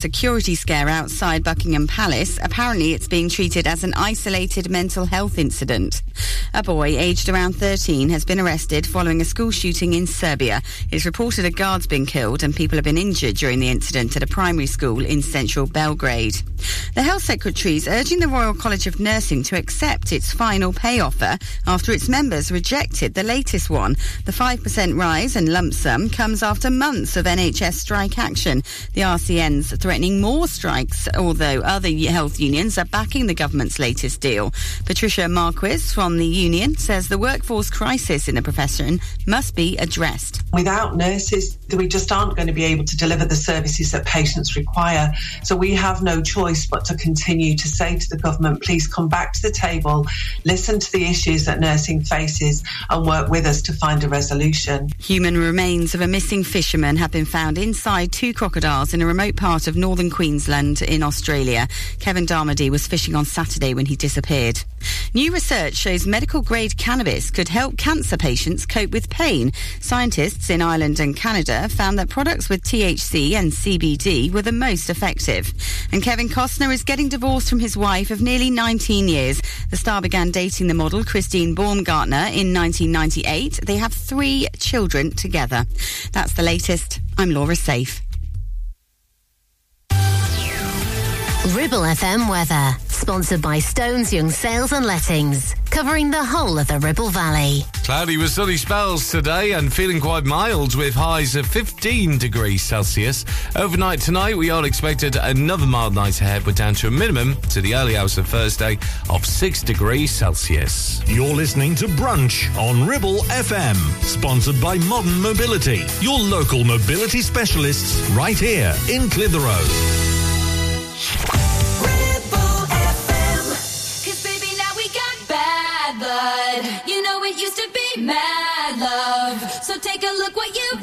security scare outside Buckingham Palace. Apparently, it's being treated as an isolated mental health incident. A boy aged around 13 has been arrested following a school shooting in Serbia. It's reported a guard's been killed and people have been injured during the incident at a primary school in central Belgrade. The Health Secretary is urging the Royal College of Nursing to accept its final pay offer after its members rejected the latest one. The 5% rise and lump sum comes after months of NHS strike action. The RCN's threatening more strikes, although other health unions are backing the government's latest deal. Patricia Marquis from the union says the workforce crisis in the profession must be addressed. Without nurses, we just aren't going to be able to deliver the services that patients require. So we have no choice but to continue to say to the government, please come back to the table, listen to the issues that nursing faces, and work with us to find a resolution. Human remains of a missing fisherman have been found inside two crocodiles in a remote part of northern Queensland in Australia. Kevin Darmody was fishing on Saturday when he disappeared. New research shows medical grade cannabis could help cancer patients cope with pain. Scientists in Ireland and Canada found that products with THC and CBD were the most effective. And Kevin Costner is getting divorced from his wife of nearly 19 years. The star began dating the model Christine Baumgartner in 1998. They have three children together. That's the latest. I'm Laura Safe. Ribble FM weather, sponsored by Stones Young Sales and Lettings, covering the whole of the Ribble Valley. Cloudy with sunny spells today and feeling quite mild with highs of 15 degrees Celsius. Overnight tonight, we are expected another mild night ahead. We're down to a minimum to the early hours of Thursday of 6 degrees Celsius. You're listening to Brunch on Ribble FM, sponsored by Modern Mobility, your local mobility specialists right here in Clitheroe. Mad love. So take a look what you've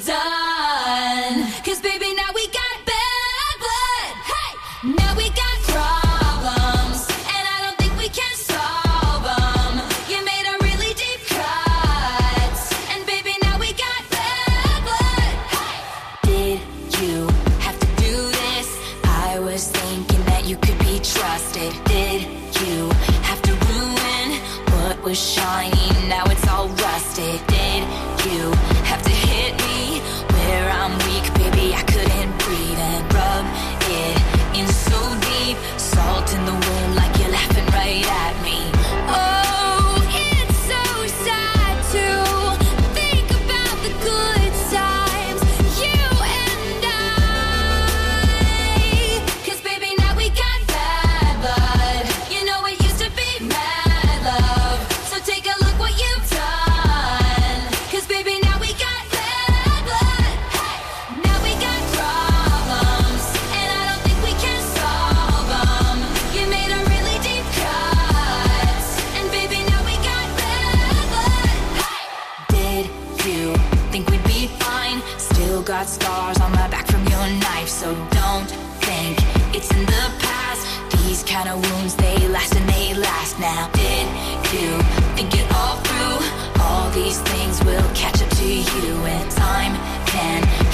what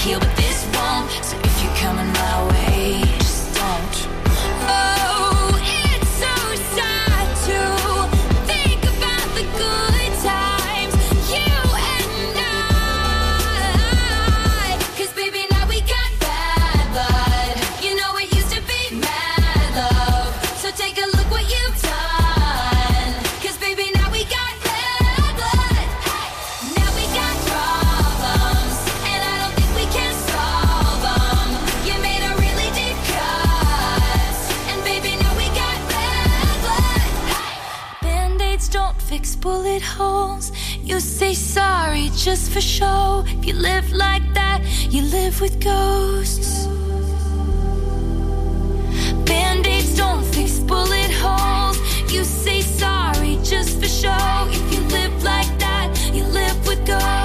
heal, but this won't. So if you're coming my way, say sorry just for show. If you live like that, you live with ghosts. Band-aids don't fix bullet holes. You say sorry just for show. If you live like that, you live with ghosts.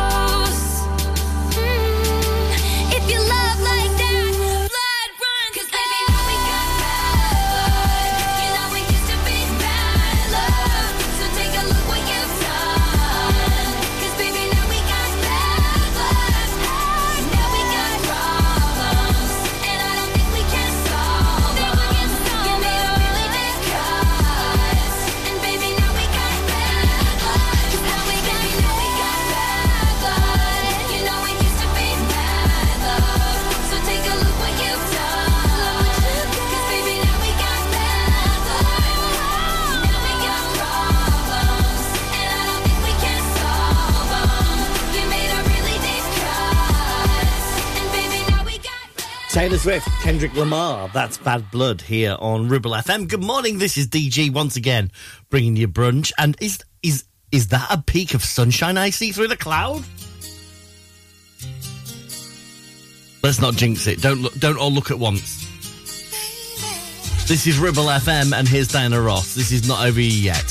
Taylor Swift, Kendrick Lamar, that's Bad Blood here on Ribble FM. Good morning, this is DG once again bringing you brunch. And is is is that a peak of sunshine I see through the cloud? Let's not jinx it. Don't look, don't all look at once. This is Ribble FM, and here's Diana Ross. This is not over yet.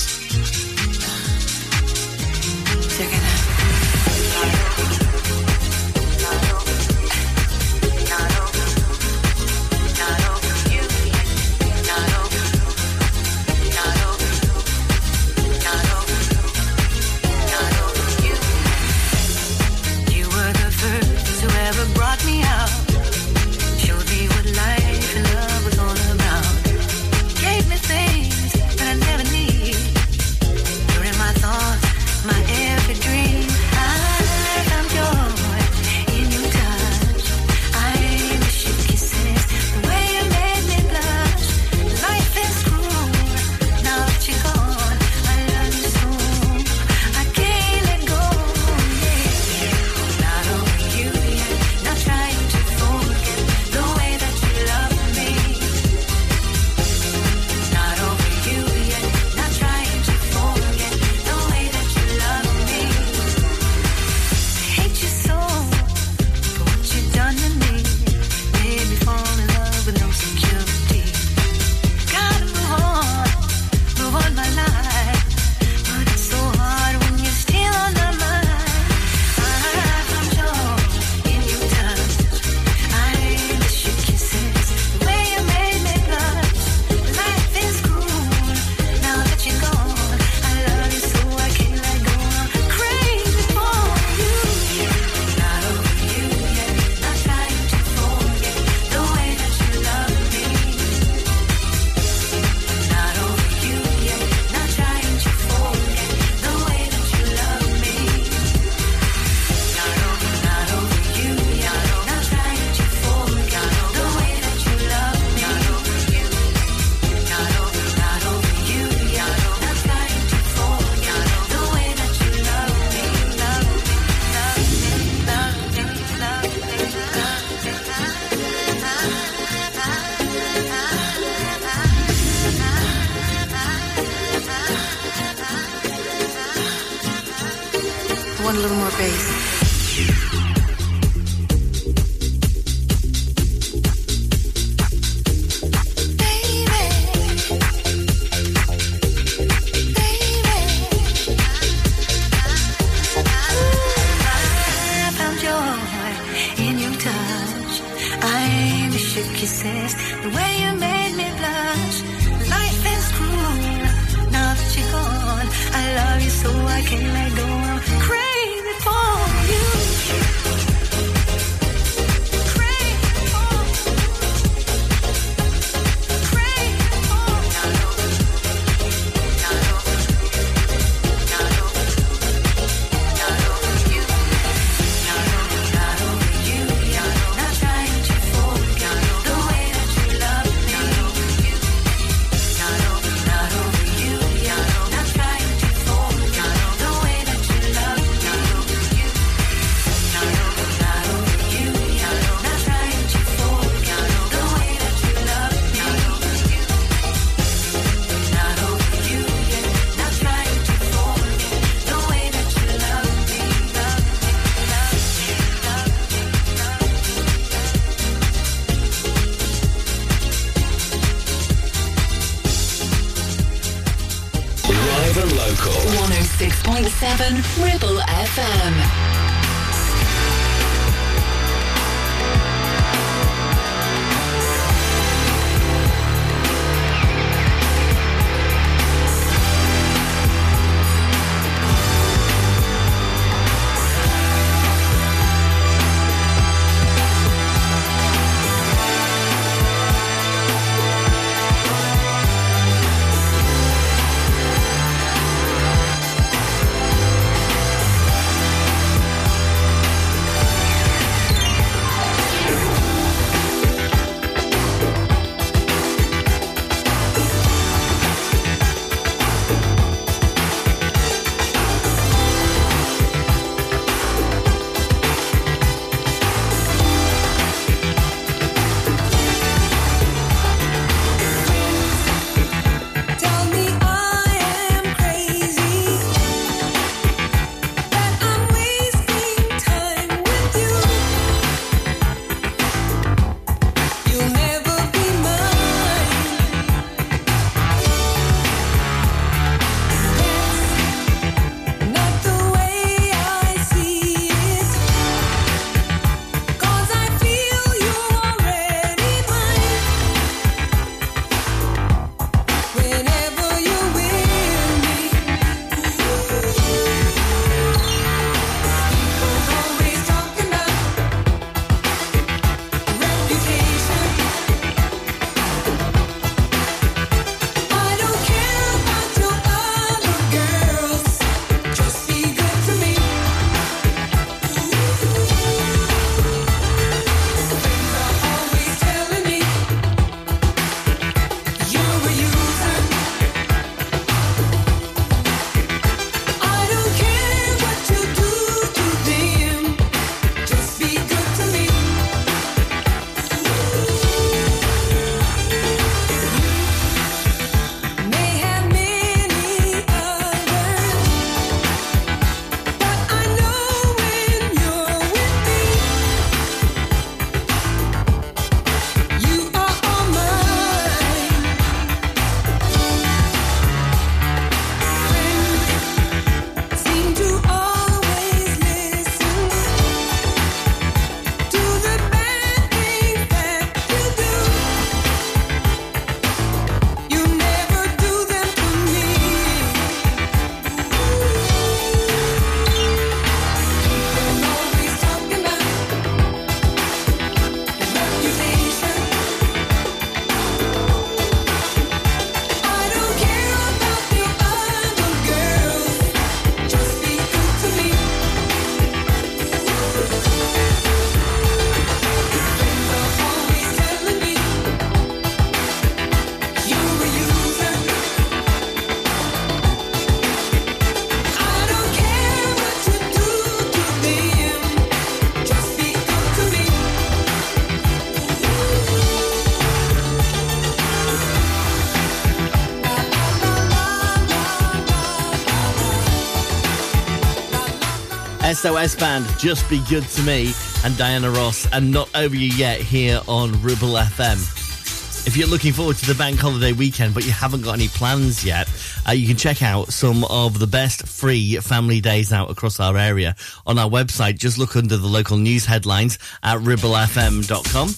SOS Band, Just Be Good to Me, and Diana Ross, and Not Over You Yet here on Ribble FM. If you're looking forward to the bank holiday weekend but you haven't got any plans yet, uh, you can check out some of the best free family days out across our area on our website. Just look under the local news headlines at ribblefm.com.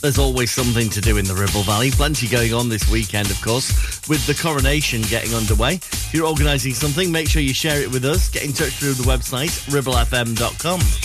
There's always something to do in the Ribble Valley. Plenty going on this weekend, of course, with the coronation getting underway. If you're organising something, make sure you share it with us. Get in touch through the website, ribblefm.com.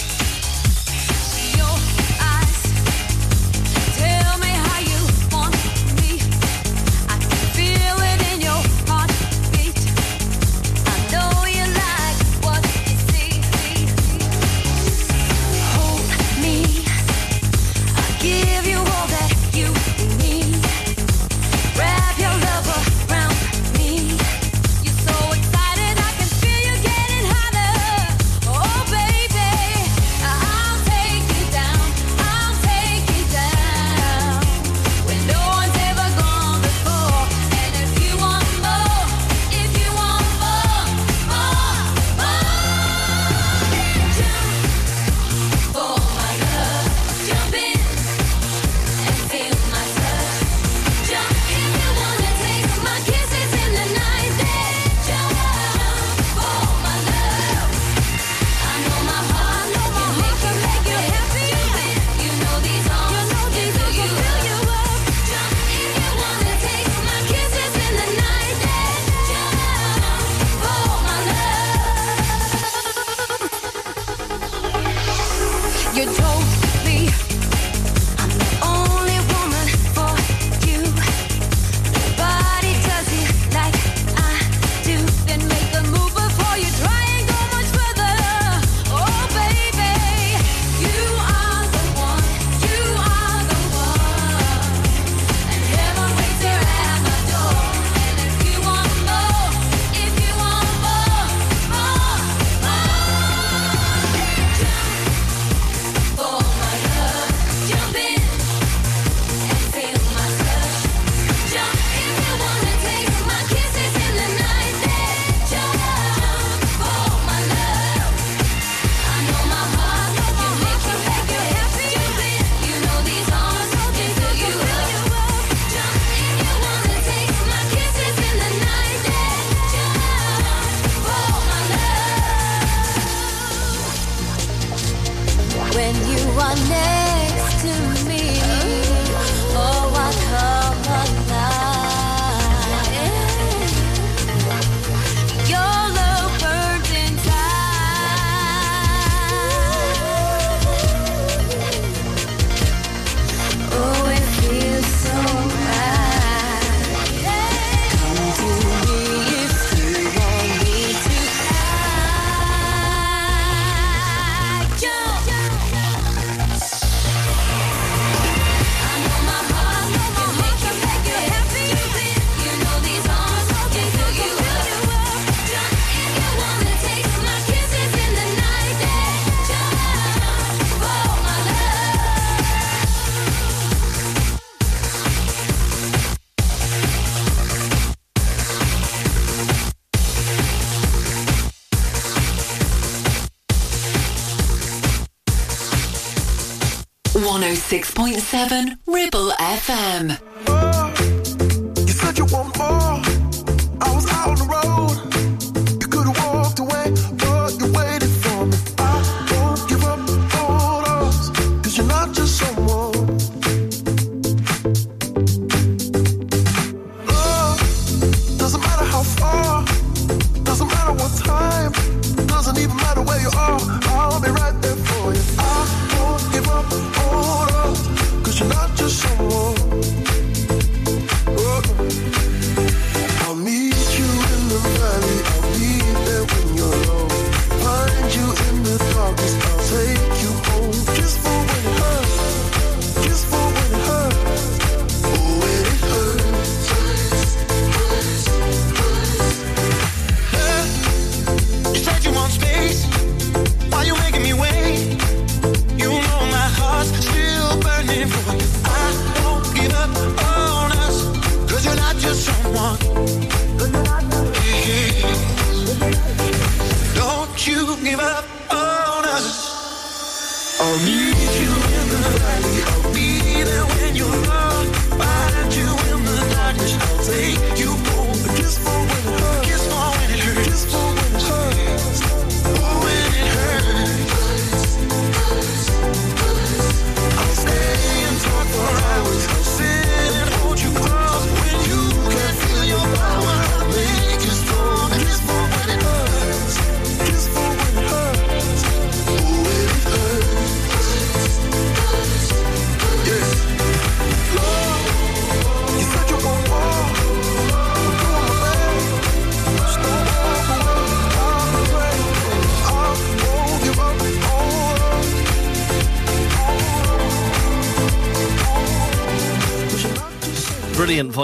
6.7 Ribble FM.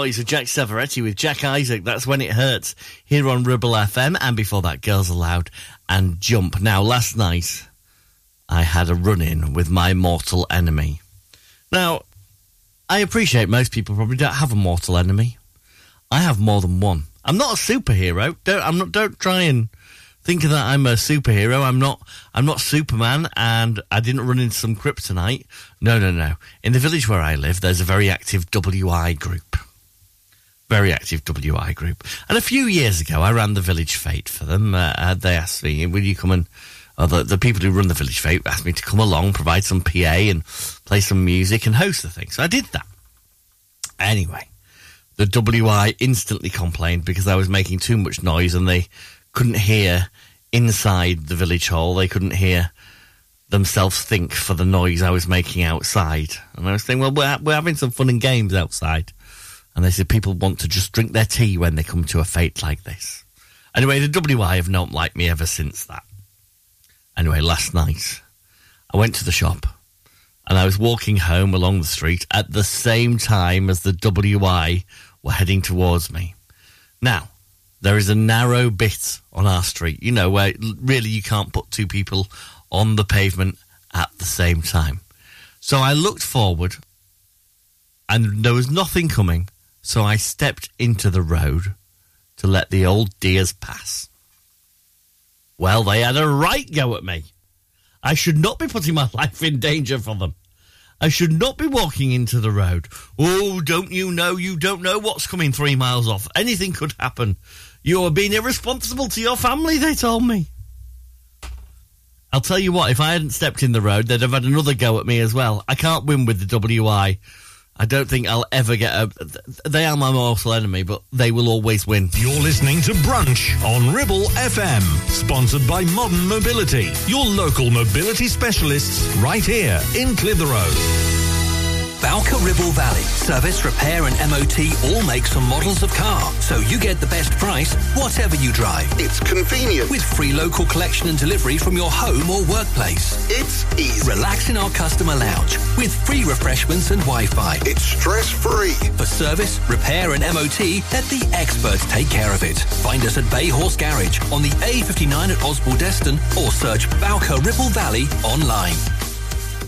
Of Jack Savoretti with Jack Isaac. That's when it hurts here on Ribble FM. And before that, Girls Aloud and Jump. Now, last night, I had a run in with my mortal enemy. Now, I appreciate most people probably don't have a mortal enemy. I have more than one. I'm not a superhero. Don't I'm not don't try and think that I'm a superhero. I'm not I'm not Superman and I didn't run into some kryptonite. No, no, no. In the village where I live, there's a very active WI group. Very active WI group. And a few years ago, I ran the village fete for them. Uh, uh, they asked me, will you come and, uh, the, the people who run the village fete asked me to come along, provide some PA and play some music and host the thing. So I did that. Anyway, the WI instantly complained because I was making too much noise and they couldn't hear inside the village hall. They couldn't hear themselves think for the noise I was making outside. And I was saying, well, we're, we're having some fun and games outside. And they said people want to just drink their tea when they come to a fete like this. Anyway, the WI have not liked me ever since that. Anyway, last night, I went to the shop and I was walking home along the street at the same time as the WI were heading towards me. Now, there is a narrow bit on our street, you know, where really you can't put two people on the pavement at the same time. So I looked forward and there was nothing coming, so I stepped into the road to let the old dears pass. Well, they had a right go at me. I should not be putting my life in danger for them. I should not be walking into the road. Oh, don't you know? You don't know what's coming three miles off. Anything could happen. You are being irresponsible to your family, they told me. I'll tell you what, if I hadn't stepped in the road, they'd have had another go at me as well. I can't win with the WI. I don't think I'll ever get a. They are my mortal enemy, but they will always win. You're listening to Brunch on Ribble FM, sponsored by Modern Mobility, your local mobility specialists right here in Clitheroe. Bowker Ribble Valley. Service, repair and MOT all makes and models of car. So you get the best price, whatever you drive. It's convenient. With free local collection and delivery from your home or workplace. It's easy. Relax in our customer lounge with free refreshments and Wi-Fi. It's stress-free. For service, repair and MOT, let the experts take care of it. Find us at Bay Horse Garage on the A59 at Osbaldeston or search Bowker Ribble Valley online.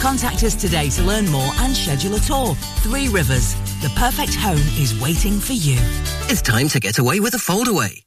Contact us today to learn more and schedule a tour. Three Rivers, the perfect home is waiting for you. It's time to get away with a foldaway.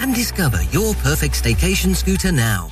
and discover your perfect staycation scooter now.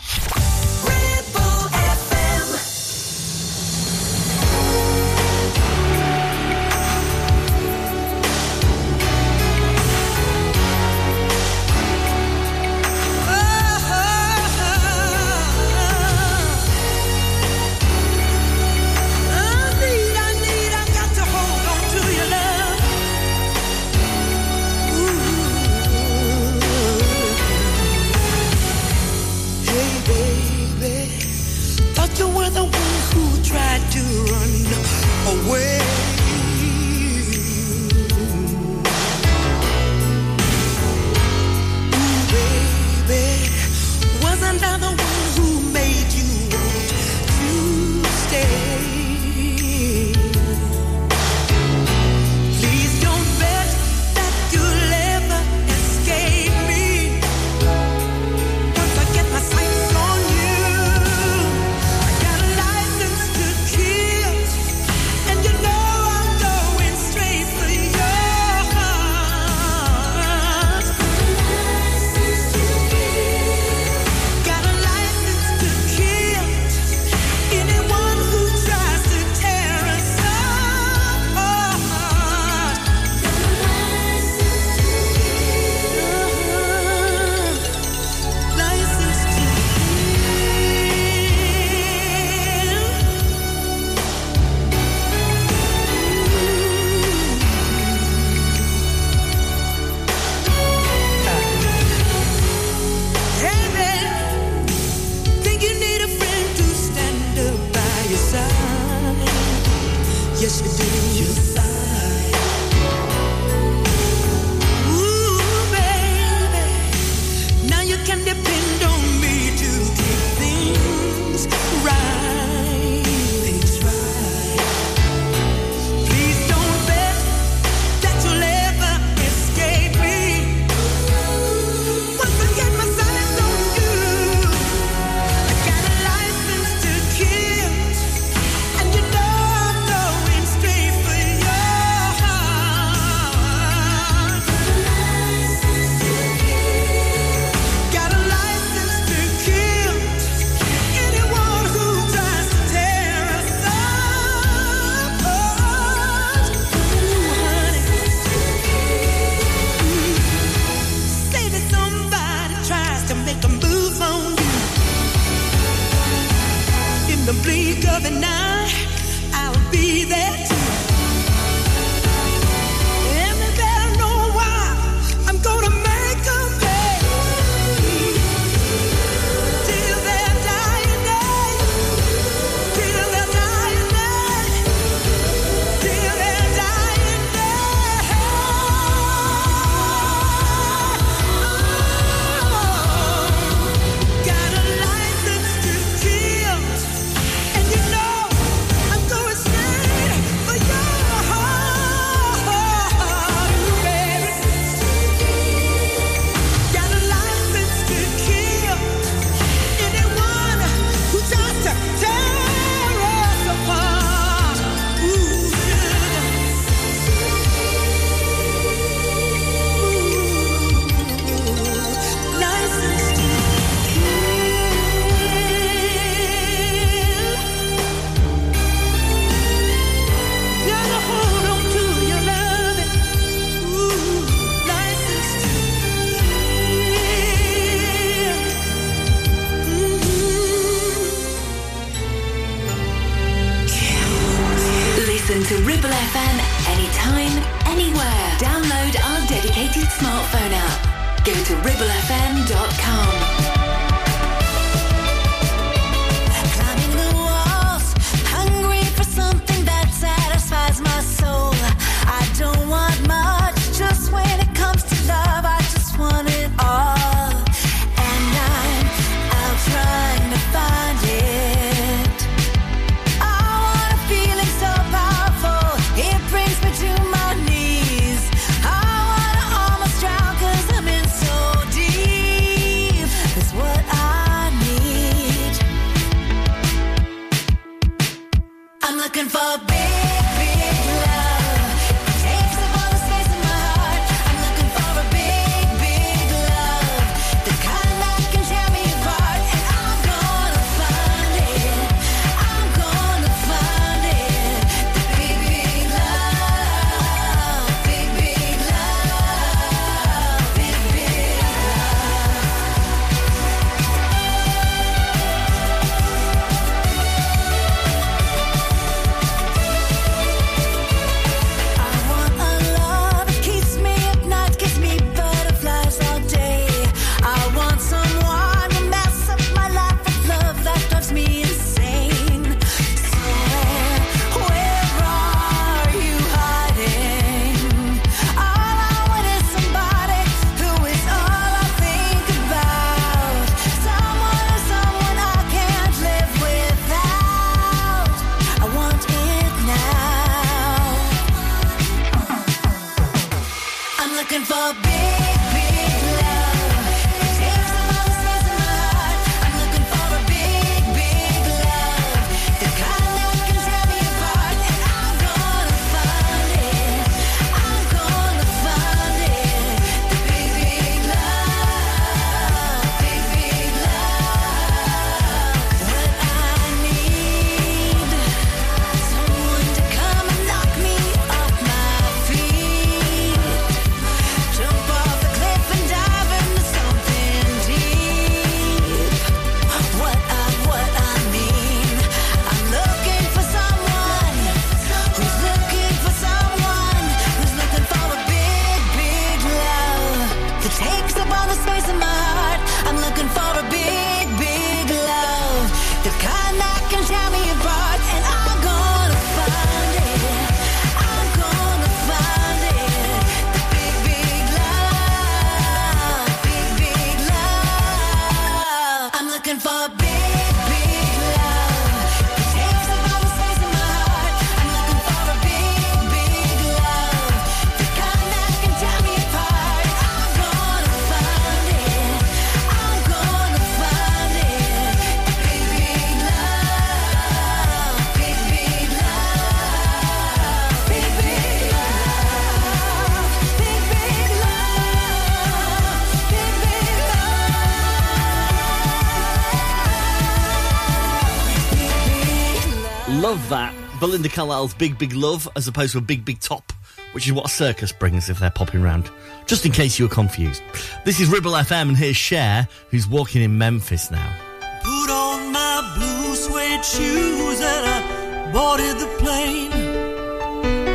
Love that. Belinda Carlisle's Big Big Love as opposed to a Big Big Top, which is what a circus brings if they're popping round. Just in case you were confused. This is Ribble FM and here's Cher, who's walking in Memphis now. Put on my blue suede shoes and I boarded the plane.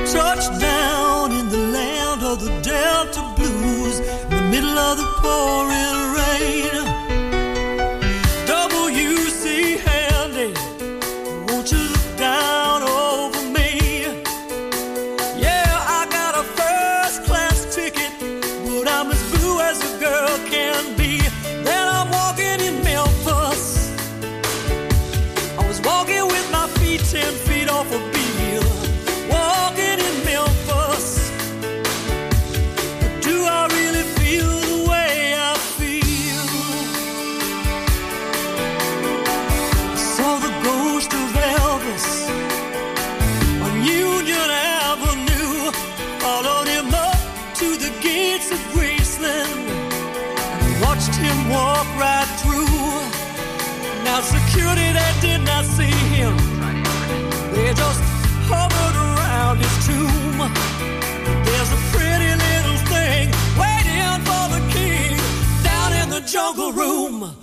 Touched down in the land of the Delta Blues in the middle of the forest. beauty that did not see him. They just hovered around his tomb. There's a pretty little thing waiting for the king down in the jungle room.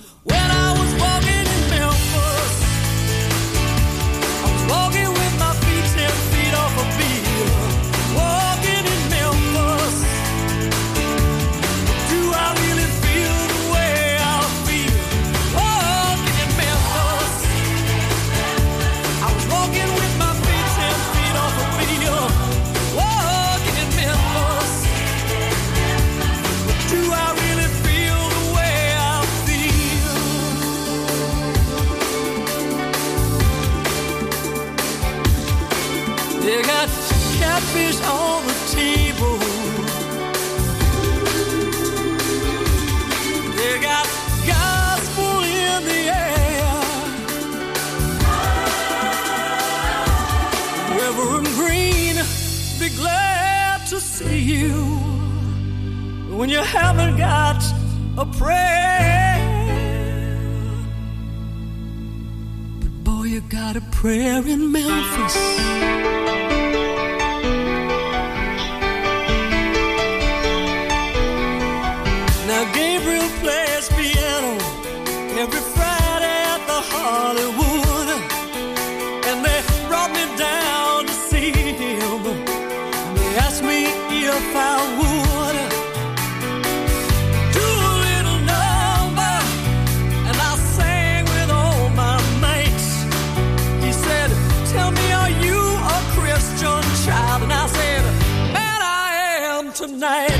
you haven't got a prayer. But boy, you got a prayer in Memphis. night.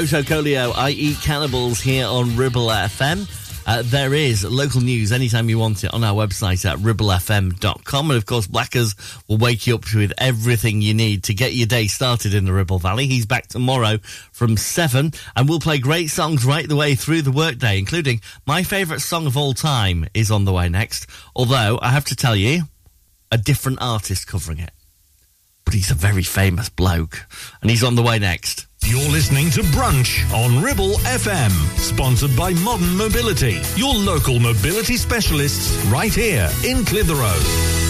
Toto Coelo, i.e. Cannibals, here on Ribble FM. Uh, there is local news anytime you want it on our website at ribblefm.com. And of course, Blackers will wake you up with everything you need to get your day started in the Ribble Valley. He's back tomorrow from 7, and we'll play great songs right the way through the workday, including my favourite song of all time is on the way next. Although, I have to tell you, a different artist covering it. But he's a very famous bloke, and he's on the way next. You're listening to Brunch on Ribble FM, sponsored by Modern Mobility, your local mobility specialists right here in Clitheroe.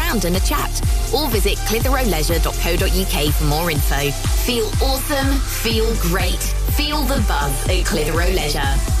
and a chat. Or visit clitheroeleisure.co.uk for more info. Feel awesome, feel great, feel the buzz at Clitheroe Leisure.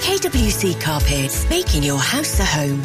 KWC Carpets, making your house a home.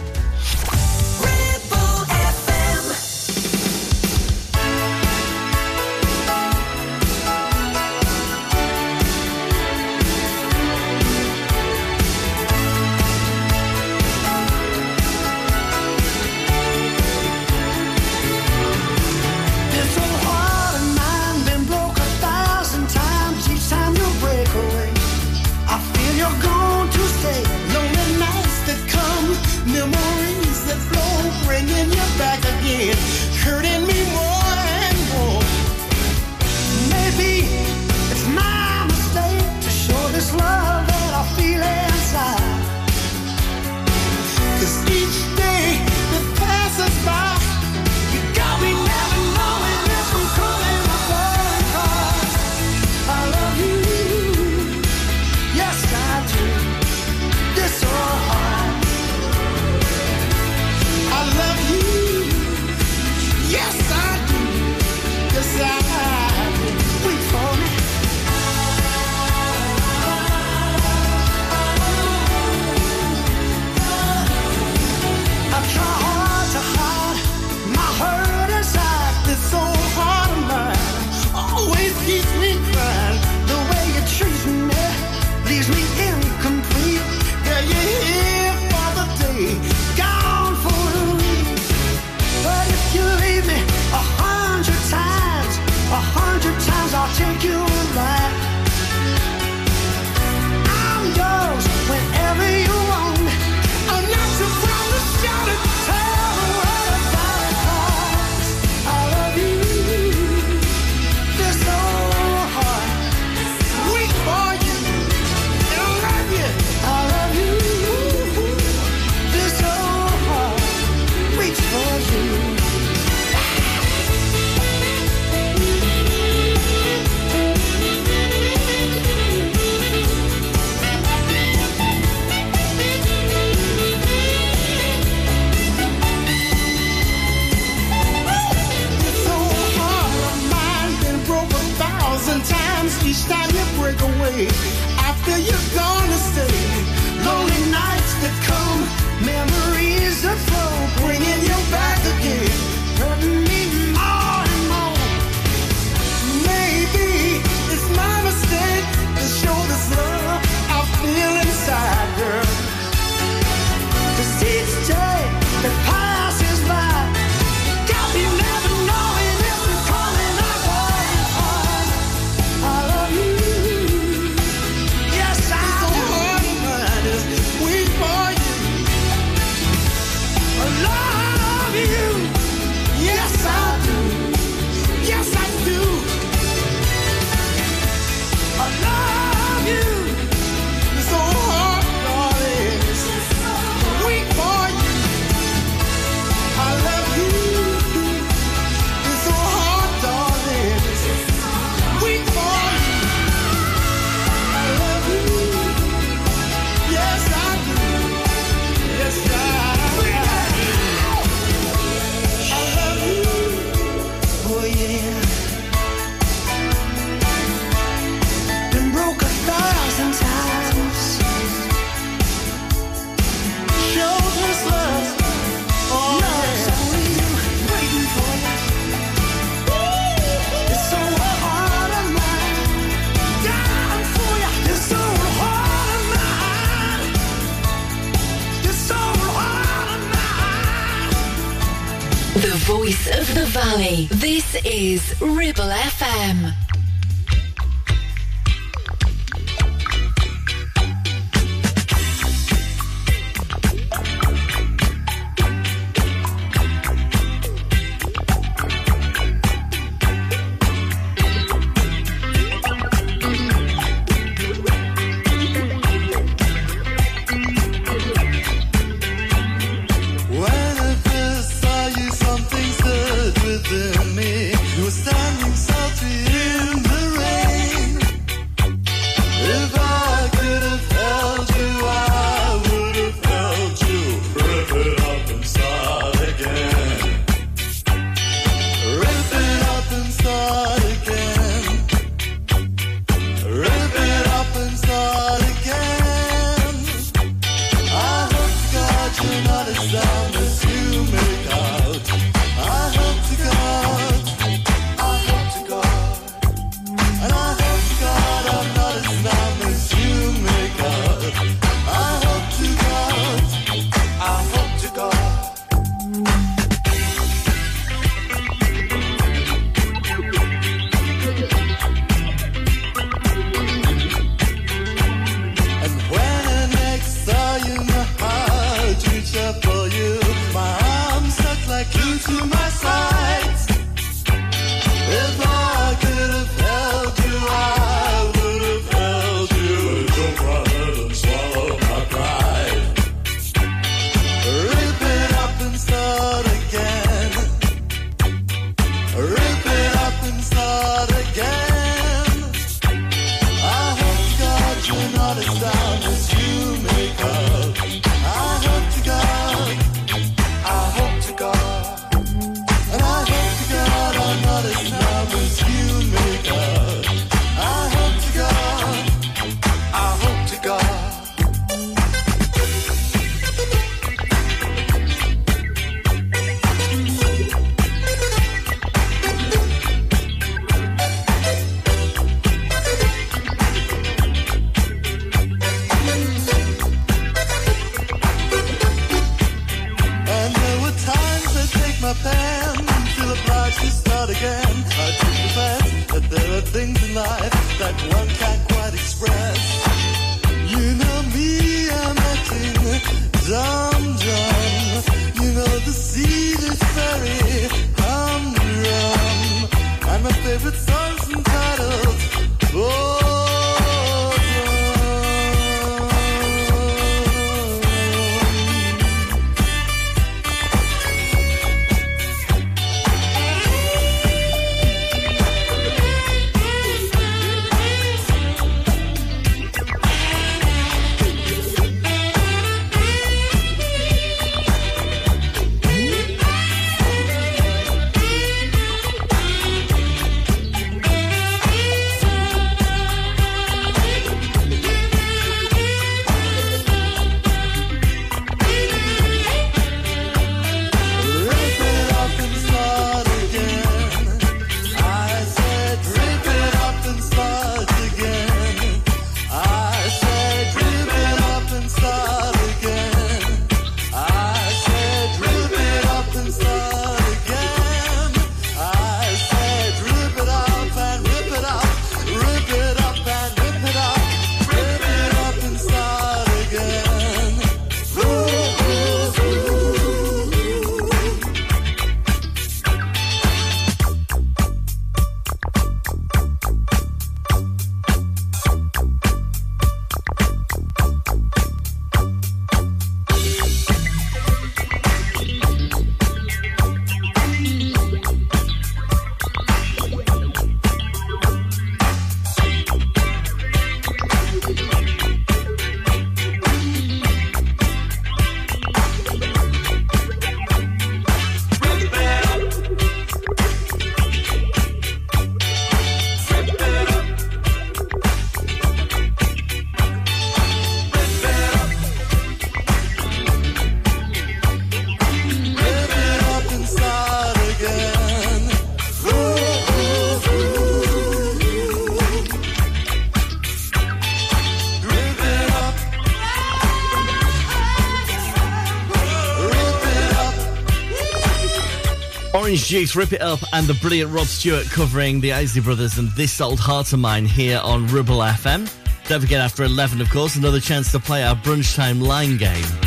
Orange Juice, Rip It Up, and the brilliant Rod Stewart covering the Isley Brothers and This Old Heart of Mine here on Ribble FM. Don't forget, after 11, of course, another chance to play our brunchtime line game.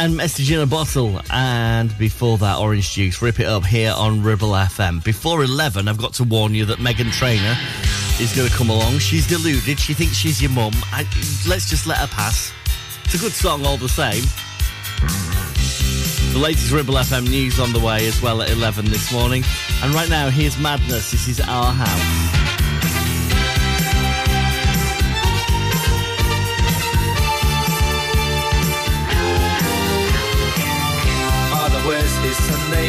and Message in a Bottle. And before that, Orange Juice. Rip it up here on Ribble FM. Before 11, I've got to warn you that Meghan Trainor is going to come along. She's deluded. She thinks she's your mum. I, let's just let her pass. It's a good song all the same. The latest Ribble FM news on the way as well at 11 this morning. And right now, here's Madness. This is Our House.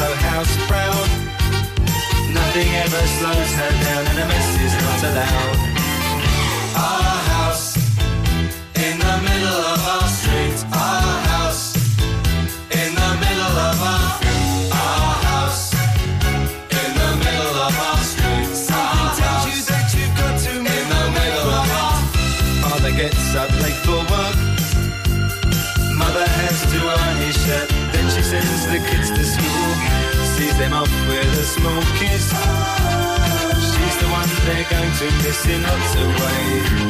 so house proud. Nothing ever slows her down, and a mess is not allowed. Our house in the middle of the kids to school, sees them off with a smoke kiss. She's the one they're going to miss in lots of ways.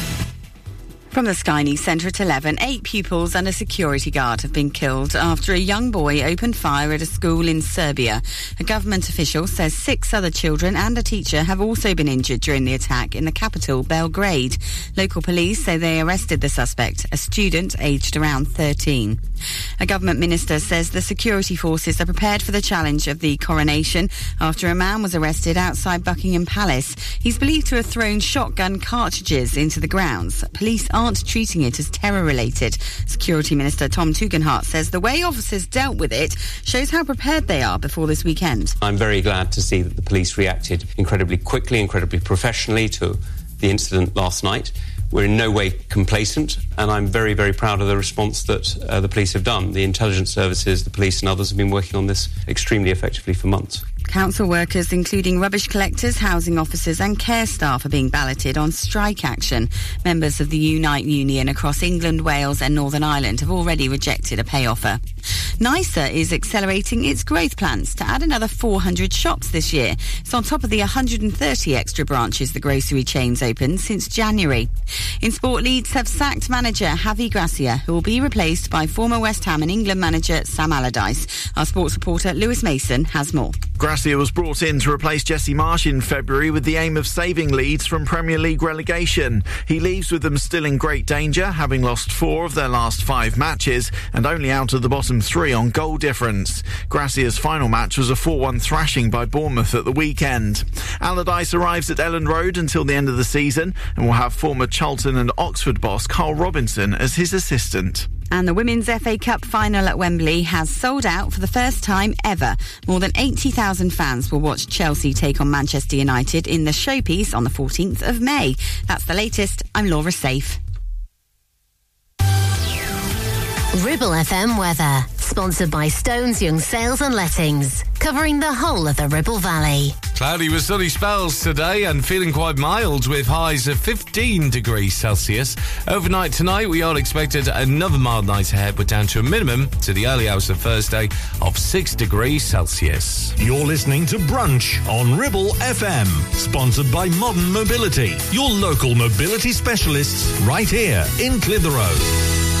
From the Sky News Centre at 11, eight pupils and a security guard have been killed after a young boy opened fire at a school in Serbia. A government official says six other children and a teacher have also been injured during the attack in the capital, Belgrade. Local police say they arrested the suspect, a student aged around 13. A government minister says the security forces are prepared for the challenge of the coronation after a man was arrested outside Buckingham Palace. He's believed to have thrown shotgun cartridges into the grounds. Police aren't treating it as terror related. Security Minister Tom Tugendhat says the way officers dealt with it shows how prepared they are before this weekend. I'm very glad to see that the police reacted incredibly quickly, incredibly professionally to the incident last night. We're in no way complacent, and I'm very, very proud of the response that uh, the police have done. The intelligence services, the police, and others have been working on this extremely effectively for months. Council workers, including rubbish collectors, housing officers, and care staff, are being balloted on strike action. Members of the Unite Union across England, Wales, and Northern Ireland have already rejected a pay offer. NISA is accelerating its growth plans to add another 400 shops this year. It's on top of the 130 extra branches the grocery chains opened since January. In sport, Leeds have sacked manager Javi Gracia, who will be replaced by former West Ham and England manager Sam Allardyce. Our sports reporter Lewis Mason has more. Gracia was brought in to replace Jesse Marsch in February with the aim of saving Leeds from Premier League relegation. He leaves with them still in great danger, having lost four of their last five matches and only out of the bottom three on goal difference. Gracia's final match was a 4-1 thrashing by Bournemouth at the weekend. Allardyce arrives at Elland Road until the end of the season and will have former Charlton and Oxford boss Carl Robinson as his assistant. And the Women's FA Cup final at Wembley has sold out for the first time ever. More than 80,000 fans will watch Chelsea take on Manchester United in the showpiece on the 14th of May. That's the latest. I'm Laura Safe. Ribble FM weather, sponsored by Stones Young Sales and Lettings, covering the whole of the Ribble Valley. Cloudy with sunny spells today and feeling quite mild with highs of 15 degrees Celsius. Overnight tonight, we are expected another mild night ahead, but down to a minimum to the early hours of Thursday of 6 degrees Celsius. You're listening to Brunch on Ribble FM, sponsored by Modern Mobility, your local mobility specialists right here in Clitheroe.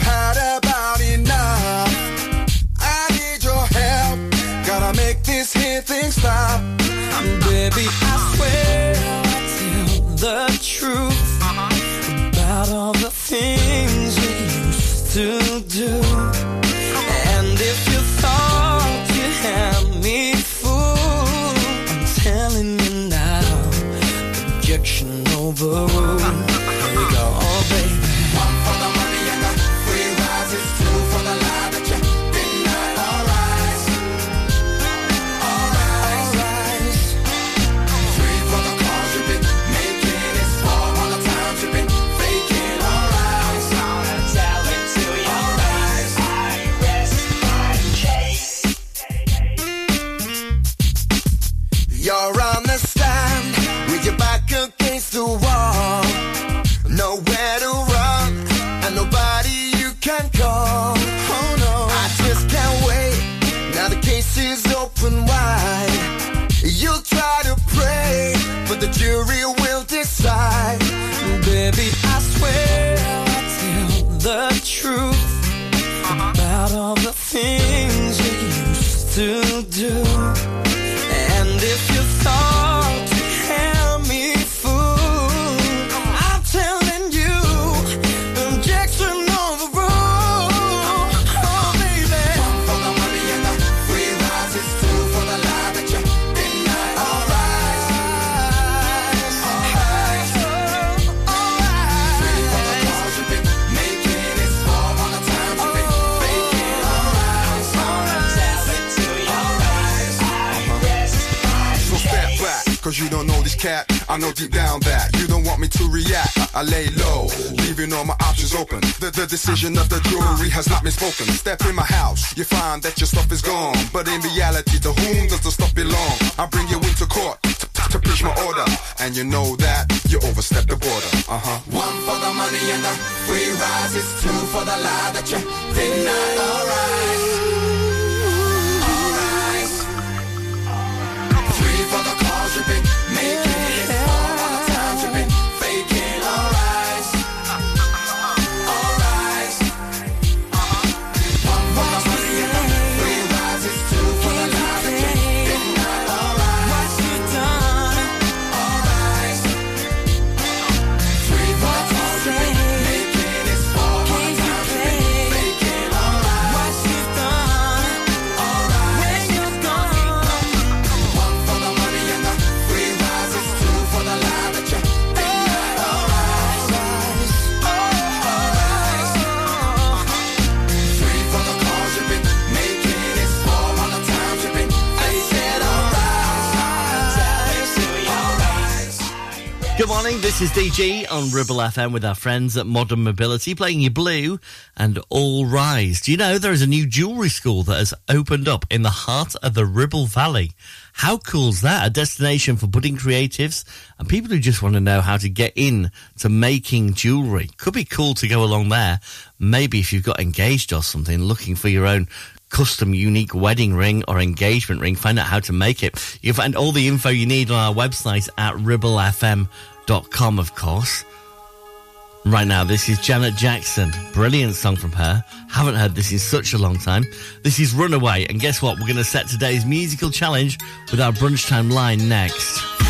had about enough. I need your help, gotta make this here thing stop. Baby, I know deep down that you don't want me to react. I, lay low, leaving all my options open. The, the decision of the jury has not been spoken. Step in my house, you find that your stuff is gone. But in reality, to whom does the stuff belong? I bring you into court to, preach my order. And you know that you overstep the border. Uh huh. One for the money and the free rise. It's two for the lie that you deny. Alright. Alright. Morning, this is DG on Ribble FM with our friends at Modern Mobility playing you Blue and All Rise. Do you know there is a new jewellery school that has opened up in the heart of the Ribble Valley? How cool's that? A destination for budding creatives and people who just want to know how to get in to making jewellery. Could be cool to go along there. Maybe if you've got engaged or something, looking for your own custom unique wedding ring or engagement ring, find out how to make it. You can find all the info you need on our website at ribblefm.com, of course. Right now, this is Janet Jackson. Brilliant song from her. Haven't heard this in such a long time. This is Runaway. And guess what? We're going to set today's musical challenge with our brunch time line next.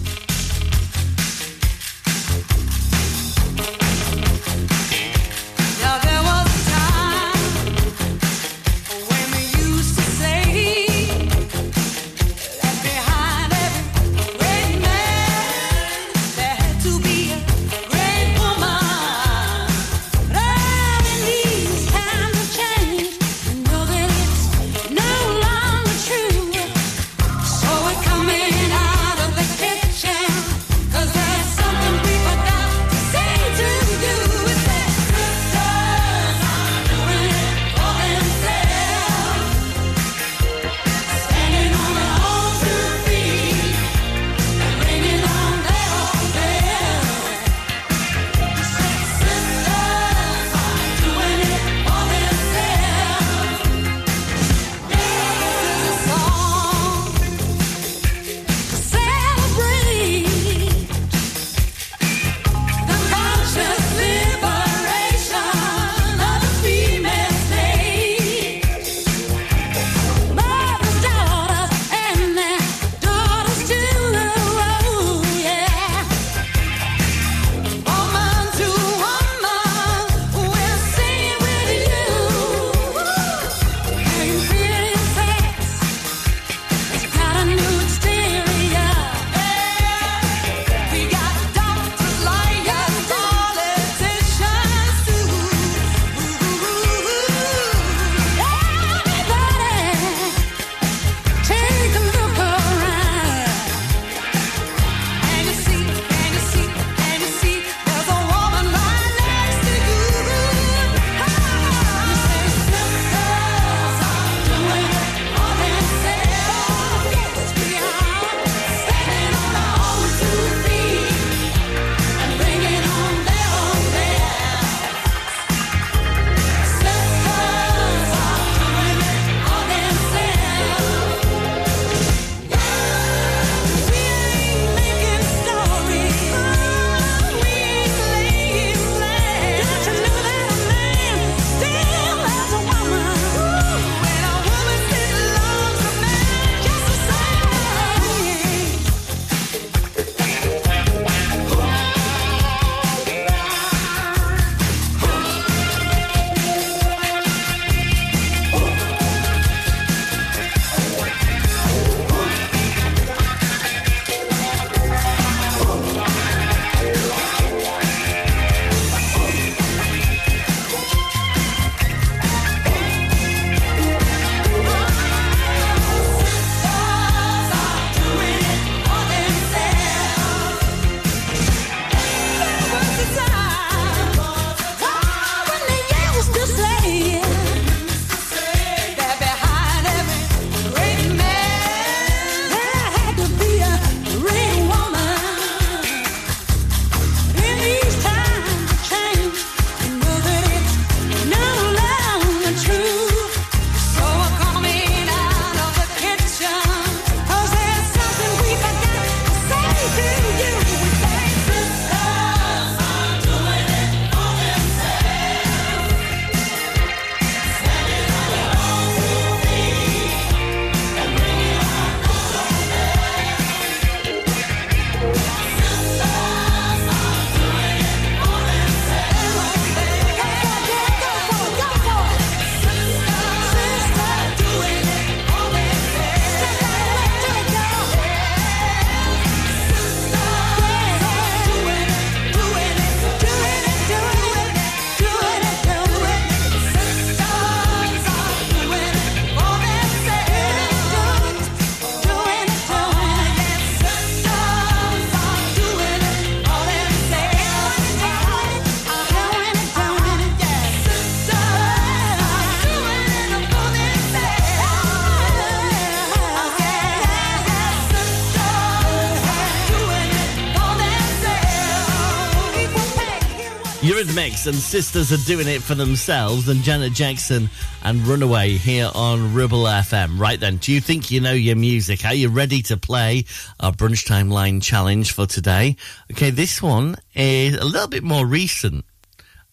And Sisters are doing it for themselves, and Janet Jackson and Runaway here on Ribble FM. Right then, do you think you know your music? Are you ready to play our brunch timeline challenge for today? Okay, this one is a little bit more recent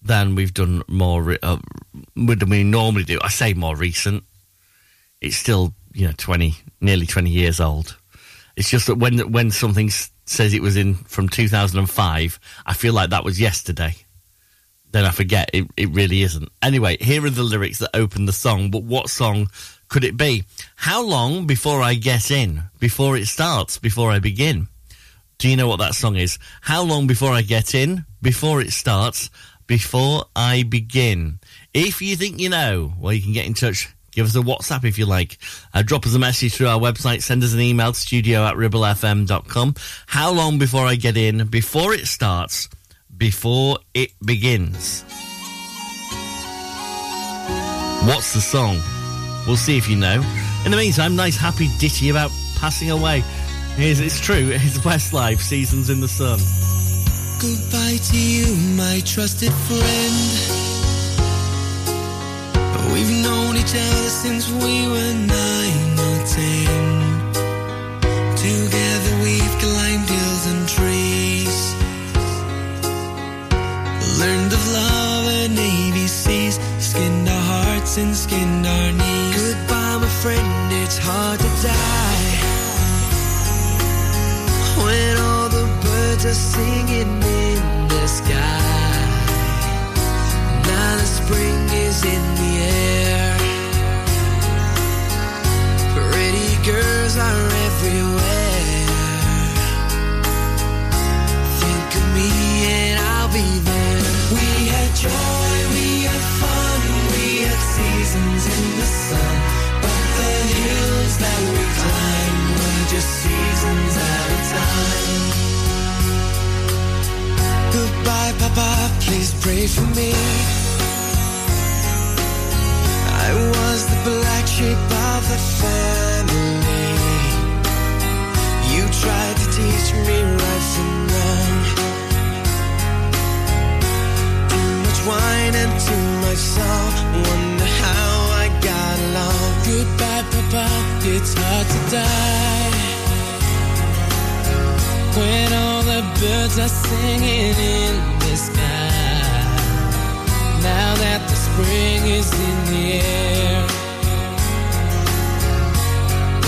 than we've done more uh, than we normally do. I say more recent. It's still you know twenty, nearly twenty years old. It's just that when when something's says it was in from 2005. I feel like that was yesterday. Then I forget it. It really isn't. Anyway, here are the lyrics that open the song. But what song could it be? How long before I get in? Before it starts? Before I begin? Do you know what that song is? How long before I get in? Before it starts? Before I begin? If you think you know, well, you can get in touch. Give us a WhatsApp if you like. Uh, drop us a message through our website. Send us an email to studio at ribblefm.com. How long before I get in? Before it starts? Before it begins? What's the song? We'll see if you know. In the meantime, nice happy ditty about passing away. Here's, it's true, it's Westlife, Seasons in the Sun. Goodbye to you, my trusted friend. We've known each other since we were nine or ten. Learned of love and ABCs. Skinned our hearts and skinned our knees. Goodbye, my friend, it's hard to die. When all the birds are singing in the sky. Now the spring is in the air. Pretty girls are everywhere. Think of me and I'll be there. Joy, we had fun, we had seasons in the sun. But the hills that we climbed were just seasons time. Goodbye, Papa, please pray for me. I was the black sheep of the family. You tried to teach me right from Wine and too much. Wonder how I got along. Goodbye, Papa, it's hard to die. When all the birds are singing in the sky. Now that the spring is in the air.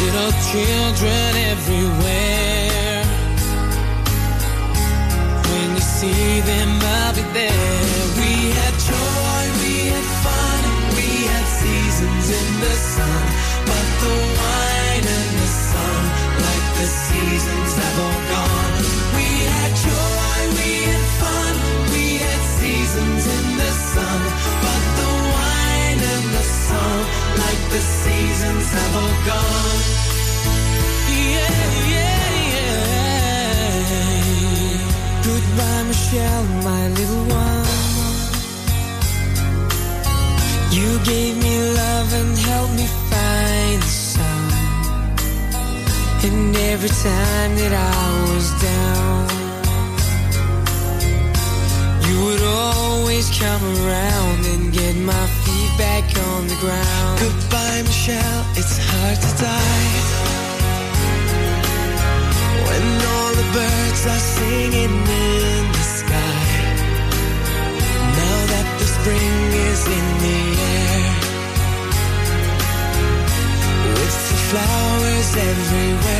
Little children everywhere. When you see them, I'll be there. We had joy, everywhere.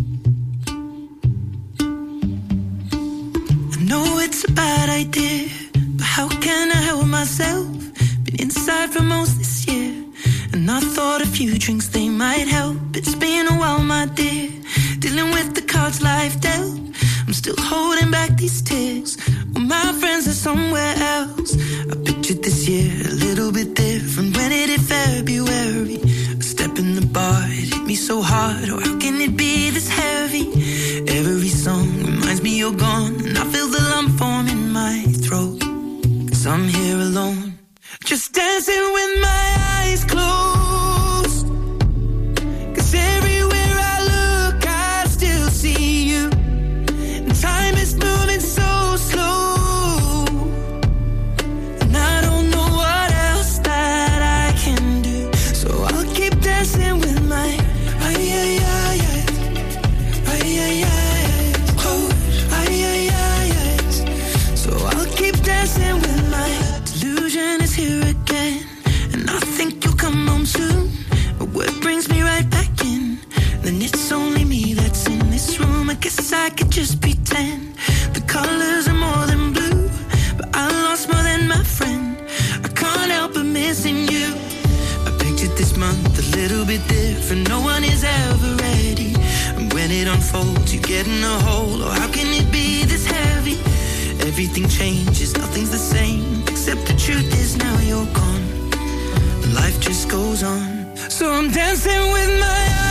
Goes on. So I'm dancing with my eyes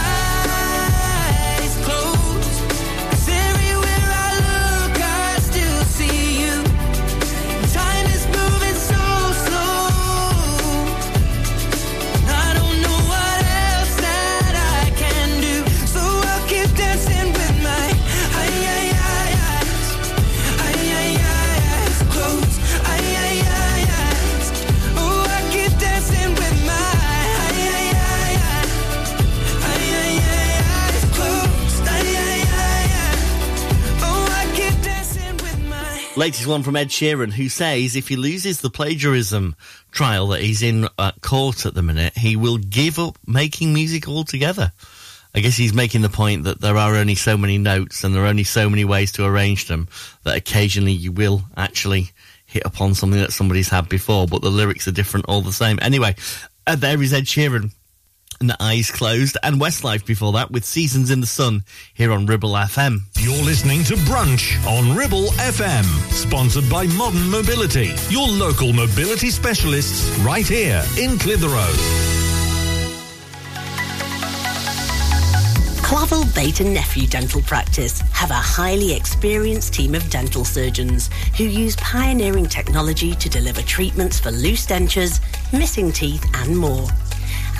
Latest one from Ed Sheeran, who says if he loses the plagiarism trial that he's in at court at the minute, he will give up making music altogether. I guess he's making the point that there are only so many notes and there are only so many ways to arrange them that occasionally you will actually hit upon something that somebody's had before, but the lyrics are different all the same. Anyway, uh, there is Ed Sheeran and Eyes Closed and Westlife before that with Seasons in the Sun here on Ribble FM. You're listening to Brunch on Ribble FM, sponsored by Modern Mobility, your local mobility specialists right here in Clitheroe. Clavel Bait and Nephew Dental Practice have a highly experienced team of dental surgeons who use pioneering technology to deliver treatments for loose dentures, missing teeth, and more.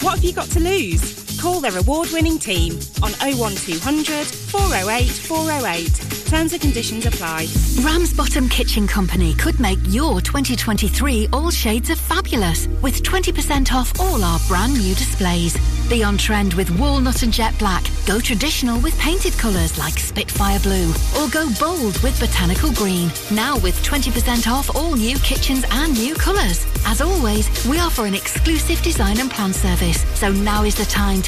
What have you got to lose? Call their award winning team on 01200 408 408 Terms and conditions apply. Ramsbottom Kitchen Company could make your 2023 all shades of fabulous with 20% off all our brand new displays. Be on trend with walnut and jet black. Go traditional with painted colours like Spitfire Blue. Or go bold with botanical green. Now with 20% off all new kitchens and new colours. As always, we offer an exclusive design and plan service. So now is the time to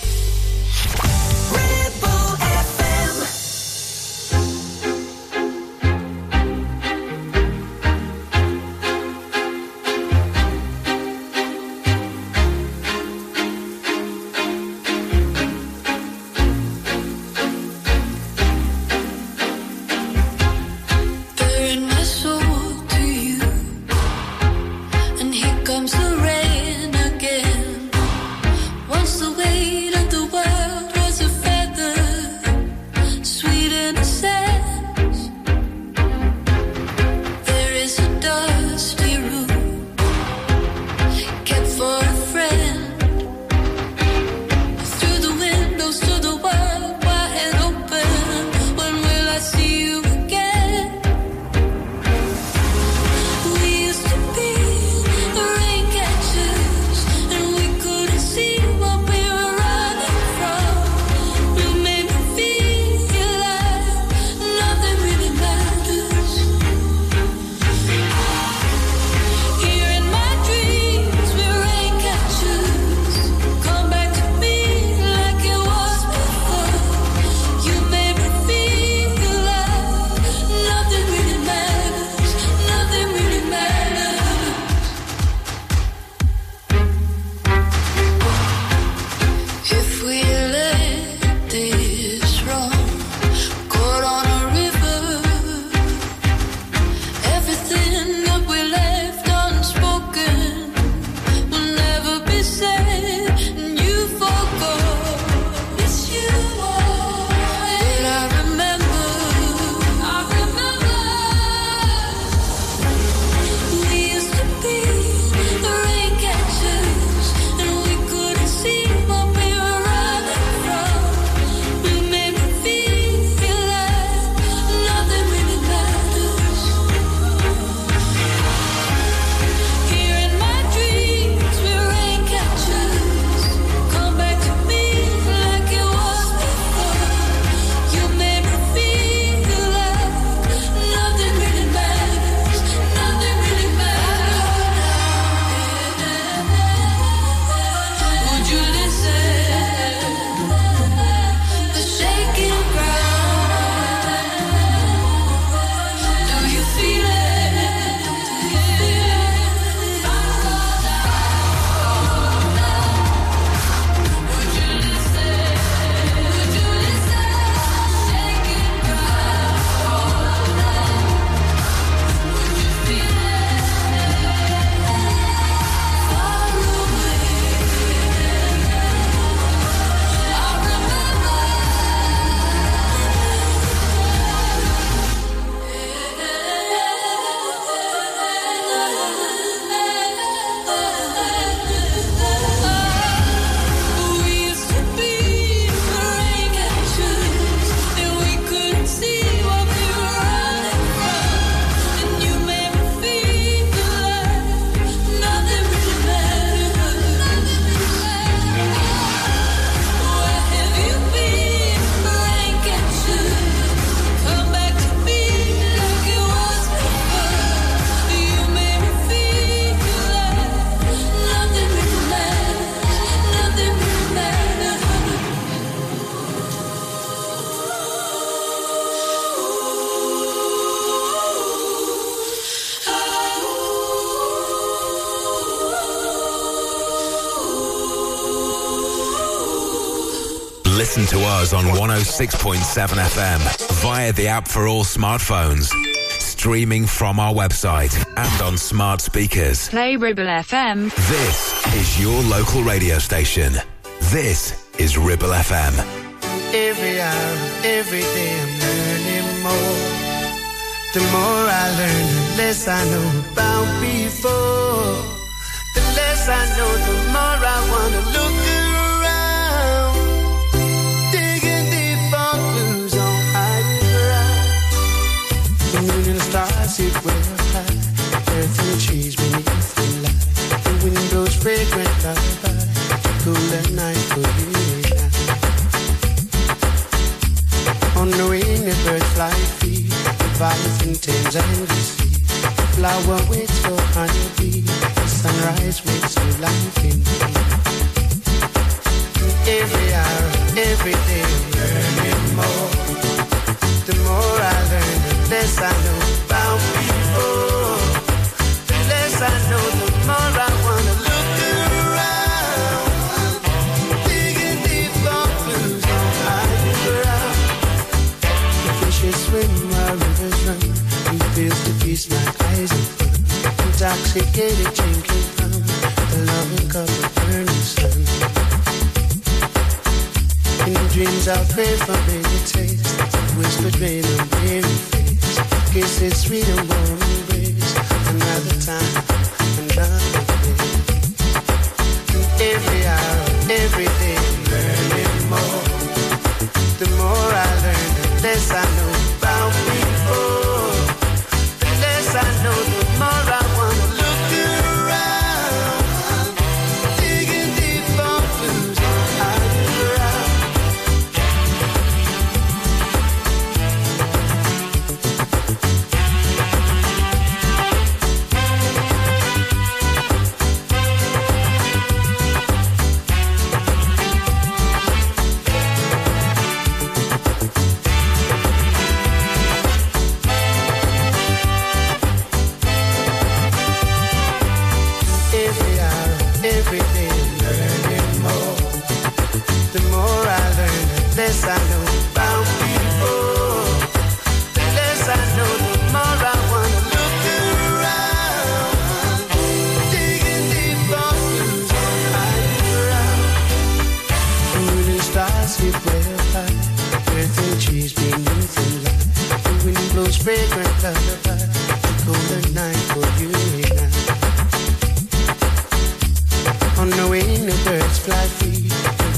106.7 FM via the app for all smartphones. Streaming from our website and on smart speakers. Play Ribble FM. This is your local radio station. This is Ribble FM. Every hour, every day, I'm learning more. The more I learn, the less I know about before. The less I know, the more I wanna look around. The trees beneath the light. The wind blows fragrant lullaby. Cooler night for and I. On the wing, the birds fly free. Tames and we see. The Flower waits for honeybee. The sunrise wakes new life in me. Every hour, every day, learning more. The more I learn, the less I know about. Intoxicated drinking from the loving cup of burning sun. In dreams I pray for baby taste. Whispered rain on weary face. Kisses sweet and warm embrace. Another time, another day. Every hour, every day,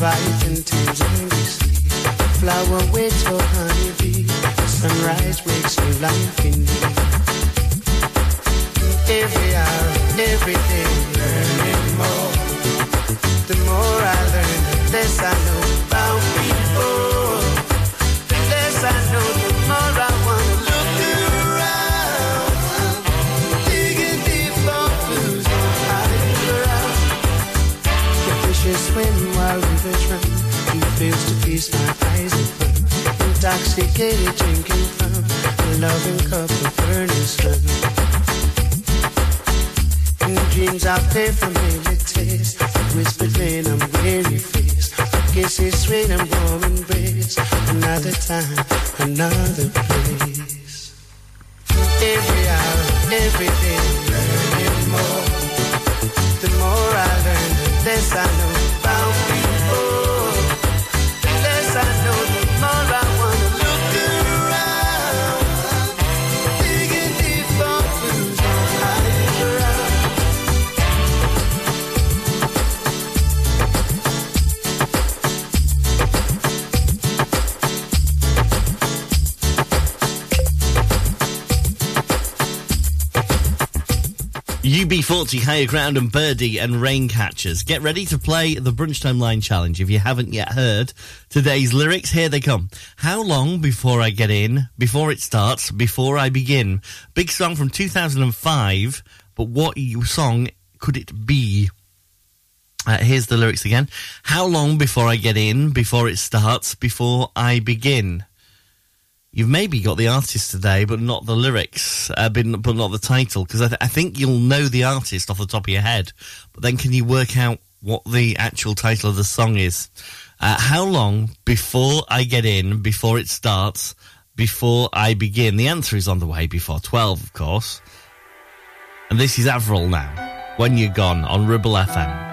Leviathan tames and we see. Flower waits for honeybee. Sunrise wakes new life in me. Every hour, every day, learning more. The more I learn, the less I know to my eyes fun. Intoxicated drinking from the loving cup of burning sun. In dreams I for many taste. Whispered rain on weary face. Kisses sweet and warm embrace. Another time, another place. Every hour, every day, learning more. The more I learn, the less I know UB40, Higher Ground and Birdie and Rain Catchers. Get ready to play the Brunchtime Line Challenge. If you haven't yet heard today's lyrics, here they come. How long before I get in, before it starts, before I begin? Big song from 2005, but what song could it be? Uh, here's the lyrics again. How long before I get in, before it starts, before I begin? You've maybe got the artist today, but not the lyrics, uh, but not the title, because I, th- I think you'll know the artist off the top of your head. But then, can you work out what the actual title of the song is? Uh, how long before I get in, before it starts, before I begin? The answer is on the way before 12, of course. And this is Avril now, When You're Gone, on Ribble FM.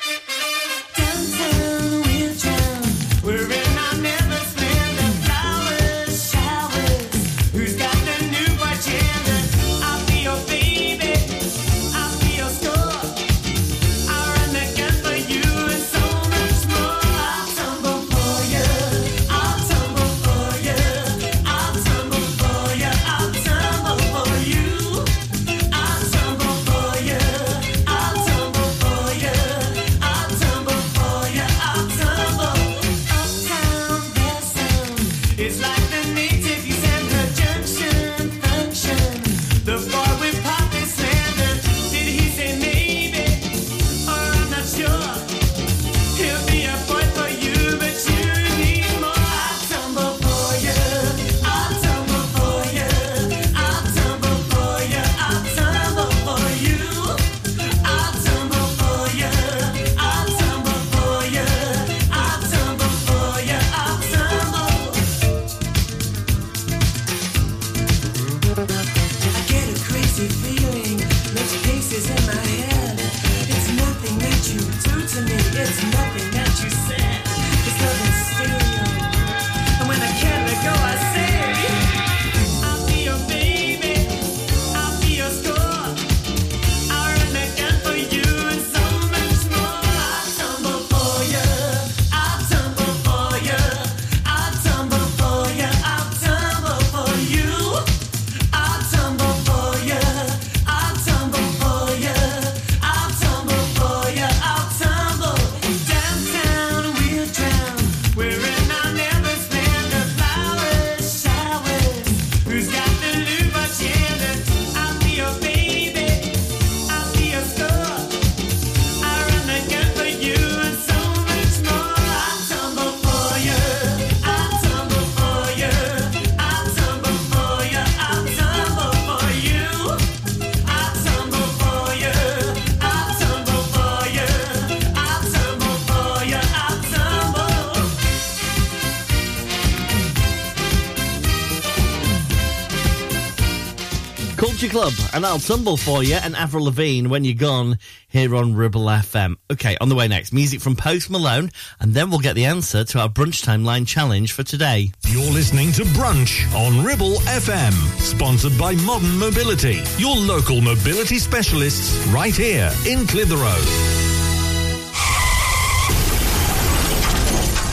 And I'll tumble for you, and Avril Lavigne when you're gone here on Ribble FM. Okay, on the way next, music from Post Malone, and then we'll get the answer to our brunch timeline challenge for today. You're listening to Brunch on Ribble FM, sponsored by Modern Mobility, your local mobility specialists right here in Clitheroe.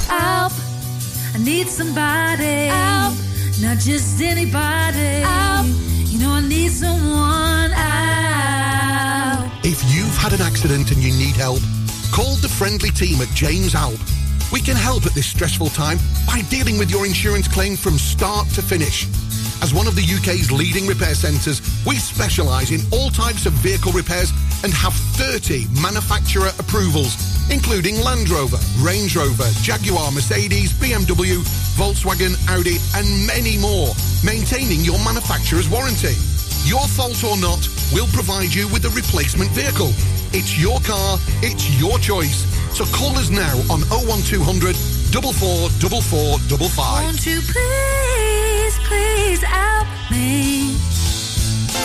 Help! I need somebody. Help! Not just anybody. Help! If you've had an accident and you need help, call the friendly team at James Alpe. We can help at this stressful time by dealing with your insurance claim from start to finish. As one of the UK's leading repair centres, we specialise in all types of vehicle repairs and have 30 manufacturer approvals, including Land Rover, Range Rover, Jaguar, Mercedes, BMW, Volkswagen, Audi, and many more, maintaining your manufacturer's warranty. Your fault or not, we'll provide you with a replacement vehicle. It's your car, it's your choice. So call us now on 01200 444455. Won't you please, please help me?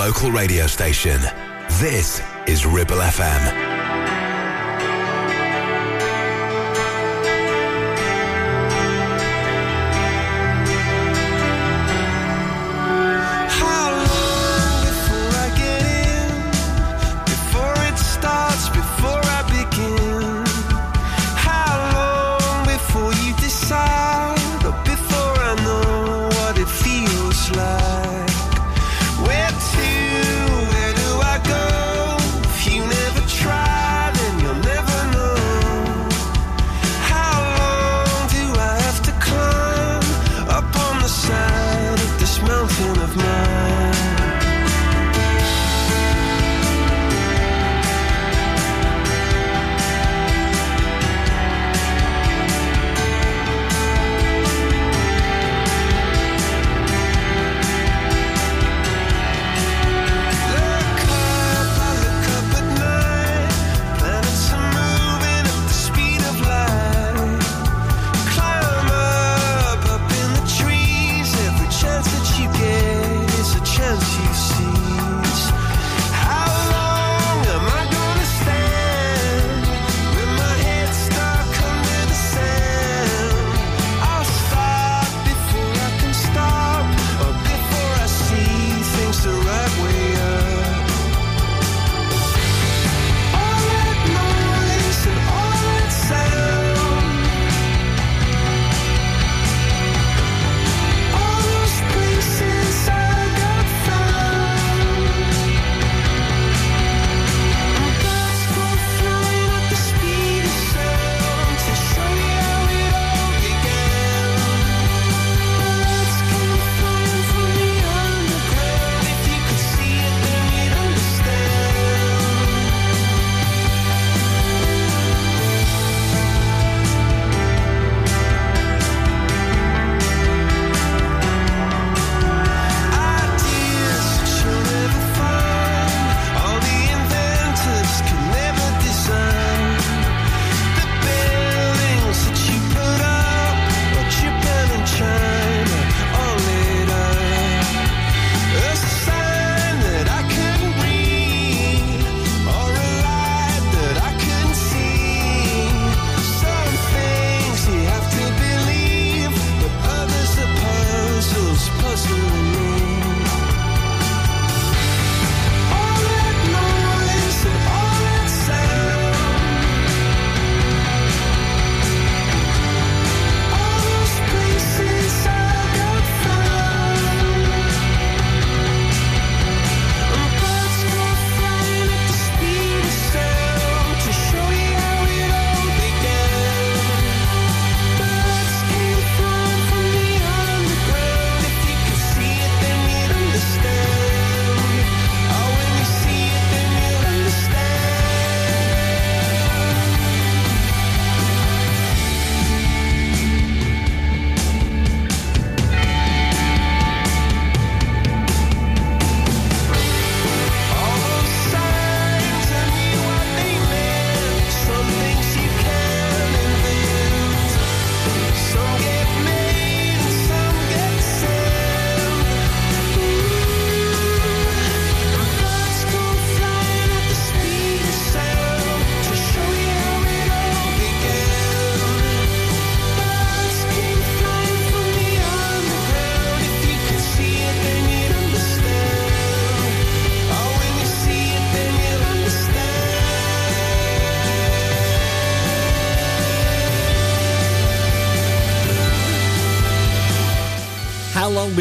local radio station.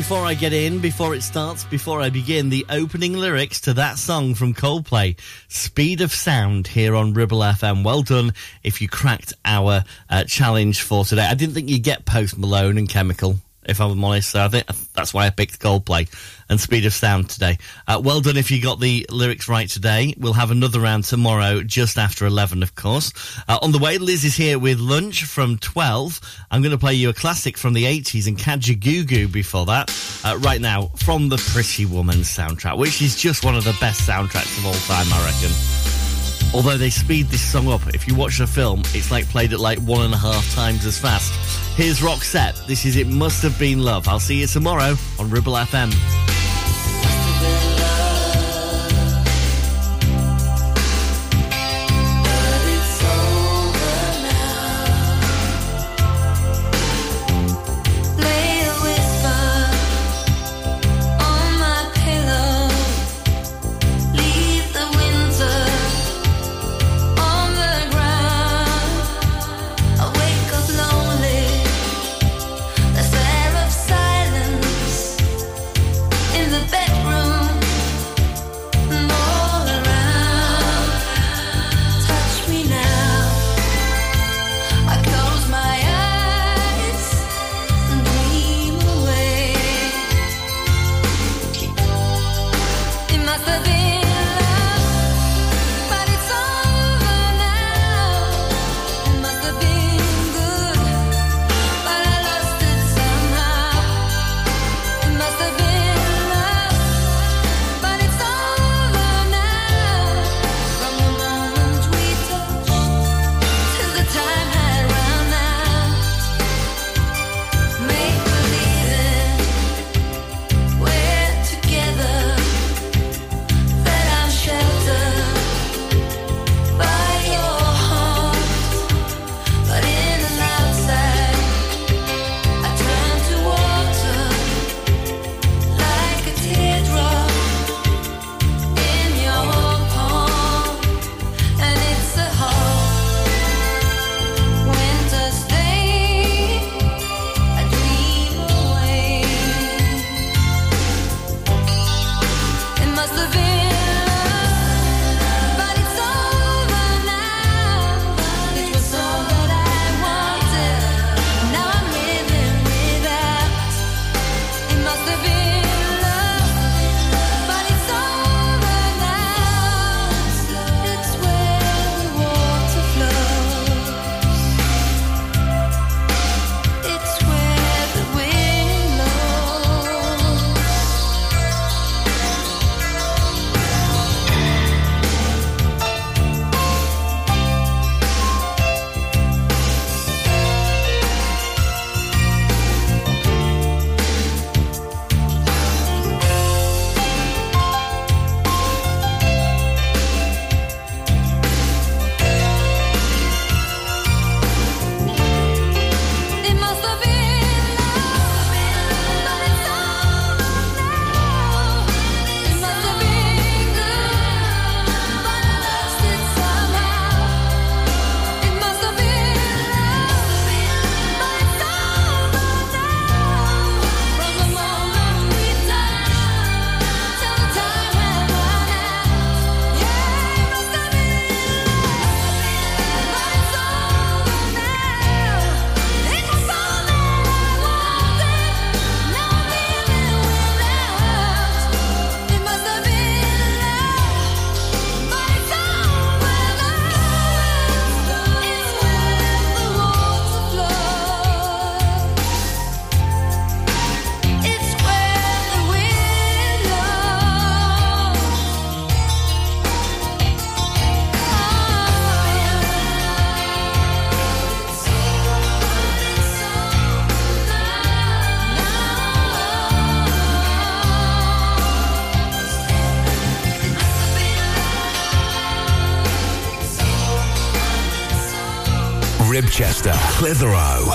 before I get in, before it starts, before I begin, the opening lyrics to that song from Coldplay, Speed of Sound, here on Ribble FM. Well done if you cracked our uh, challenge for today. I didn't think you'd get Post Malone and Chemical if I'm honest. So I think that's why I picked Coldplay and Speed of Sound today. Uh, well done if you got the lyrics right today. We'll have another round tomorrow, just after 11, of course. Uh, on the way, Liz is here with lunch from 12. I'm going to play you a classic from the 80s and Kajagoogoo before that. Uh, right now, from the Pretty Woman soundtrack, which is just one of the best soundtracks of all time, I reckon. Although they speed this song up, if you watch the film, it's like played at like one and a half times as fast. Here's Roxette. This is It Must Have Been Love. I'll see you tomorrow on Ribble FM.